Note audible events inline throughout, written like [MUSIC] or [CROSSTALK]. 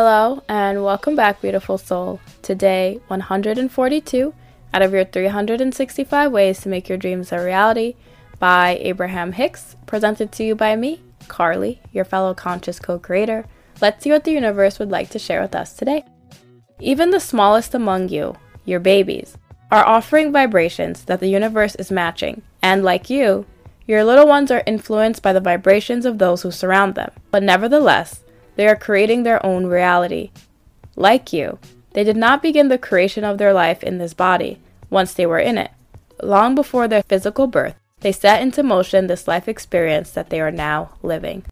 Hello, and welcome back, beautiful soul. Today, 142 out of your 365 ways to make your dreams a reality by Abraham Hicks, presented to you by me, Carly, your fellow conscious co creator. Let's see what the universe would like to share with us today. Even the smallest among you, your babies, are offering vibrations that the universe is matching, and like you, your little ones are influenced by the vibrations of those who surround them. But nevertheless, they are creating their own reality. Like you, they did not begin the creation of their life in this body once they were in it. Long before their physical birth, they set into motion this life experience that they are now living.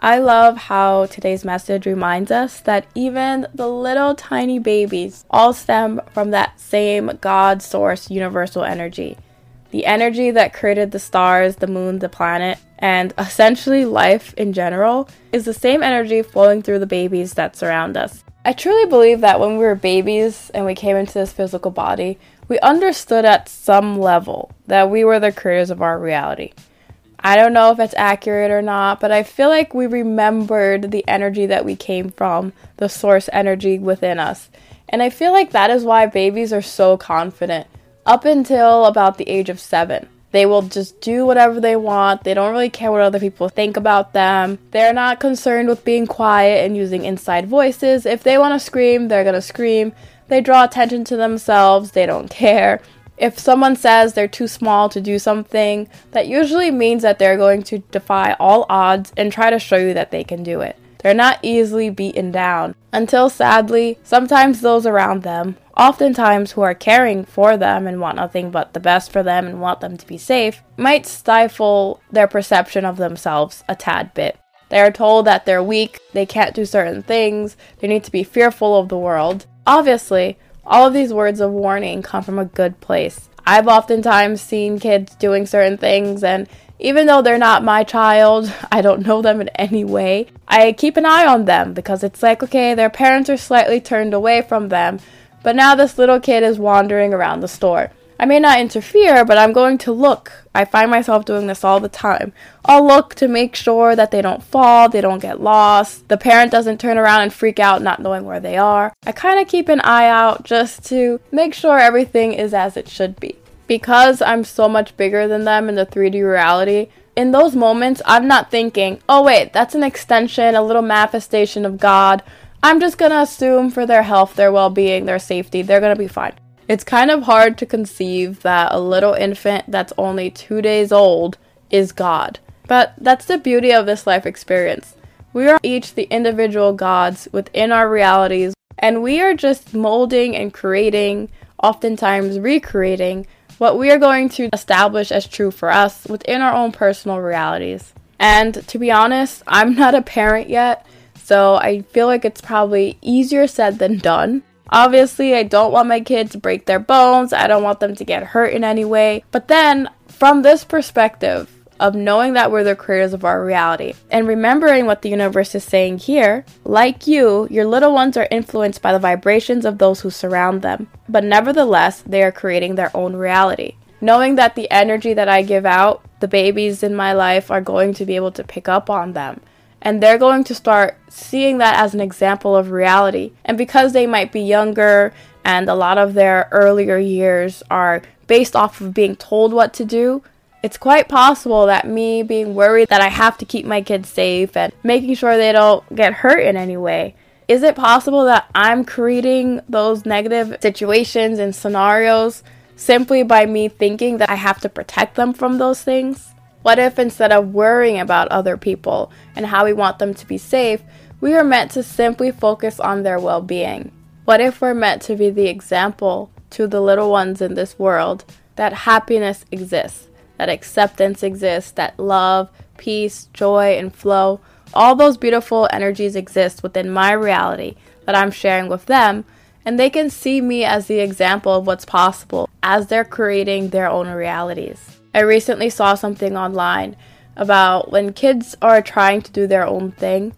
I love how today's message reminds us that even the little tiny babies all stem from that same God source universal energy. The energy that created the stars, the moon, the planet, and essentially life in general is the same energy flowing through the babies that surround us. I truly believe that when we were babies and we came into this physical body, we understood at some level that we were the creators of our reality. I don't know if it's accurate or not, but I feel like we remembered the energy that we came from, the source energy within us. And I feel like that is why babies are so confident up until about the age of seven. They will just do whatever they want. They don't really care what other people think about them. They're not concerned with being quiet and using inside voices. If they want to scream, they're going to scream. They draw attention to themselves. They don't care. If someone says they're too small to do something, that usually means that they're going to defy all odds and try to show you that they can do it. They're not easily beaten down. Until sadly, sometimes those around them oftentimes who are caring for them and want nothing but the best for them and want them to be safe, might stifle their perception of themselves a tad bit. They are told that they're weak, they can't do certain things, they need to be fearful of the world. Obviously, all of these words of warning come from a good place. I've oftentimes seen kids doing certain things, and even though they're not my child, [LAUGHS] I don't know them in any way, I keep an eye on them because it's like, okay, their parents are slightly turned away from them, but now this little kid is wandering around the store. I may not interfere, but I'm going to look. I find myself doing this all the time. I'll look to make sure that they don't fall, they don't get lost, the parent doesn't turn around and freak out not knowing where they are. I kind of keep an eye out just to make sure everything is as it should be. Because I'm so much bigger than them in the 3D reality, in those moments, I'm not thinking, oh wait, that's an extension, a little manifestation of God, I'm just gonna assume for their health, their well being, their safety, they're gonna be fine. It's kind of hard to conceive that a little infant that's only two days old is God. But that's the beauty of this life experience. We are each the individual gods within our realities, and we are just molding and creating, oftentimes recreating, what we are going to establish as true for us within our own personal realities. And to be honest, I'm not a parent yet, so I feel like it's probably easier said than done. Obviously, I don't want my kids to break their bones. I don't want them to get hurt in any way. But then, from this perspective of knowing that we're the creators of our reality and remembering what the universe is saying here, like you, your little ones are influenced by the vibrations of those who surround them. But nevertheless, they are creating their own reality. Knowing that the energy that I give out, the babies in my life are going to be able to pick up on them and they're going to start seeing that as an example of reality. And because they might be younger and a lot of their earlier years are based off of being told what to do, it's quite possible that me being worried that I have to keep my kids safe and making sure they don't get hurt in any way. Is it possible that I'm creating those negative situations and scenarios simply by me thinking that I have to protect them from those things? What if instead of worrying about other people and how we want them to be safe, we are meant to simply focus on their well being? What if we're meant to be the example to the little ones in this world that happiness exists, that acceptance exists, that love, peace, joy, and flow, all those beautiful energies exist within my reality that I'm sharing with them, and they can see me as the example of what's possible as they're creating their own realities. I recently saw something online about when kids are trying to do their own thing,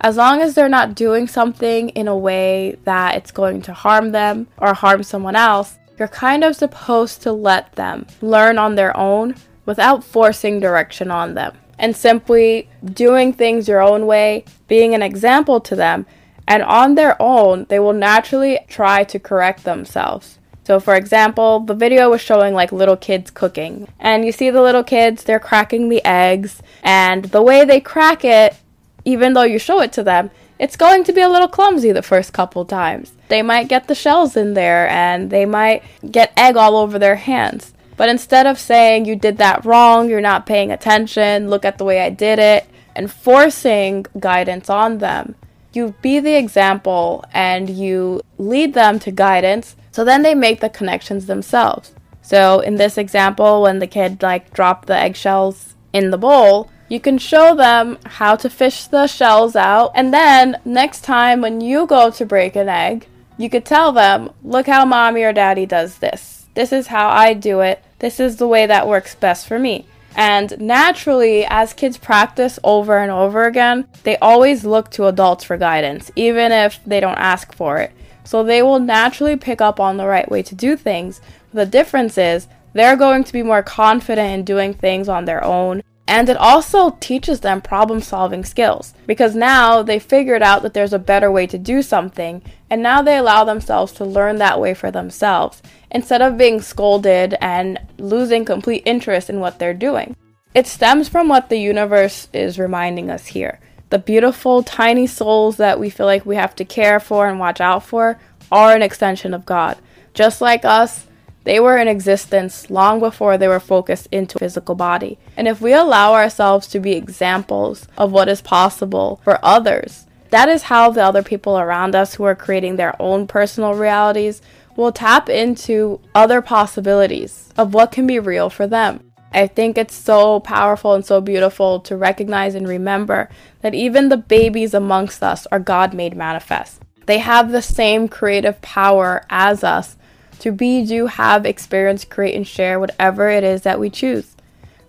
as long as they're not doing something in a way that it's going to harm them or harm someone else, you're kind of supposed to let them learn on their own without forcing direction on them. And simply doing things your own way, being an example to them, And on their own, they will naturally try to correct themselves. So, for example, the video was showing like little kids cooking. And you see the little kids, they're cracking the eggs. And the way they crack it, even though you show it to them, it's going to be a little clumsy the first couple times. They might get the shells in there and they might get egg all over their hands. But instead of saying you did that wrong, you're not paying attention, look at the way I did it, and forcing guidance on them, you be the example and you lead them to guidance so then they make the connections themselves. So in this example, when the kid like dropped the eggshells in the bowl, you can show them how to fish the shells out. And then next time when you go to break an egg, you could tell them, look how mommy or daddy does this. This is how I do it. This is the way that works best for me. And naturally, as kids practice over and over again, they always look to adults for guidance, even if they don't ask for it. So they will naturally pick up on the right way to do things. The difference is they're going to be more confident in doing things on their own. And it also teaches them problem solving skills because now they figured out that there's a better way to do something, and now they allow themselves to learn that way for themselves instead of being scolded and losing complete interest in what they're doing. It stems from what the universe is reminding us here the beautiful tiny souls that we feel like we have to care for and watch out for are an extension of God. Just like us, they were in existence long before they were focused into a physical body. And if we allow ourselves to be examples of what is possible for others, that is how the other people around us who are creating their own personal realities will tap into other possibilities of what can be real for them. I think it's so powerful and so beautiful to recognize and remember that even the babies amongst us are God made manifest. They have the same creative power as us to be, do, have, experience, create, and share whatever it is that we choose.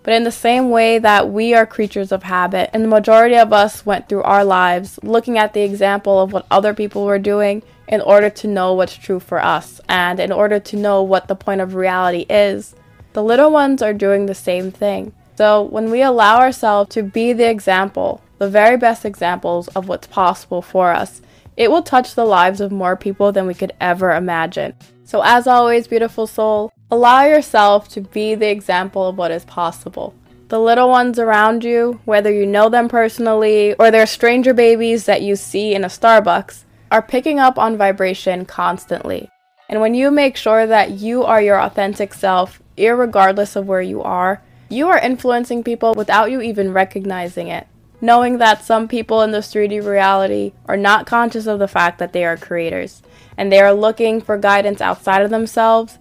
But in the same way that we are creatures of habit, and the majority of us went through our lives looking at the example of what other people were doing in order to know what's true for us, and in order to know what the point of reality is, the little ones are doing the same thing. So when we allow ourselves to be the example, the very best examples of what's possible for us, it will touch the lives of more people than we could ever imagine. So, as always, beautiful soul, allow yourself to be the example of what is possible. The little ones around you, whether you know them personally or they're stranger babies that you see in a Starbucks, are picking up on vibration constantly. And when you make sure that you are your authentic self, regardless of where you are, you are influencing people without you even recognizing it. Knowing that some people in this 3D reality are not conscious of the fact that they are creators and they are looking for guidance outside of themselves,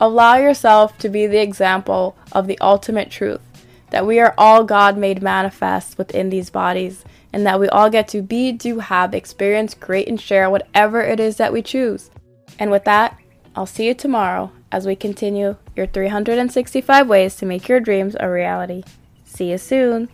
allow yourself to be the example of the ultimate truth that we are all God made manifest within these bodies and that we all get to be, do, have, experience, create, and share whatever it is that we choose. And with that, I'll see you tomorrow as we continue your 365 ways to make your dreams a reality. See you soon.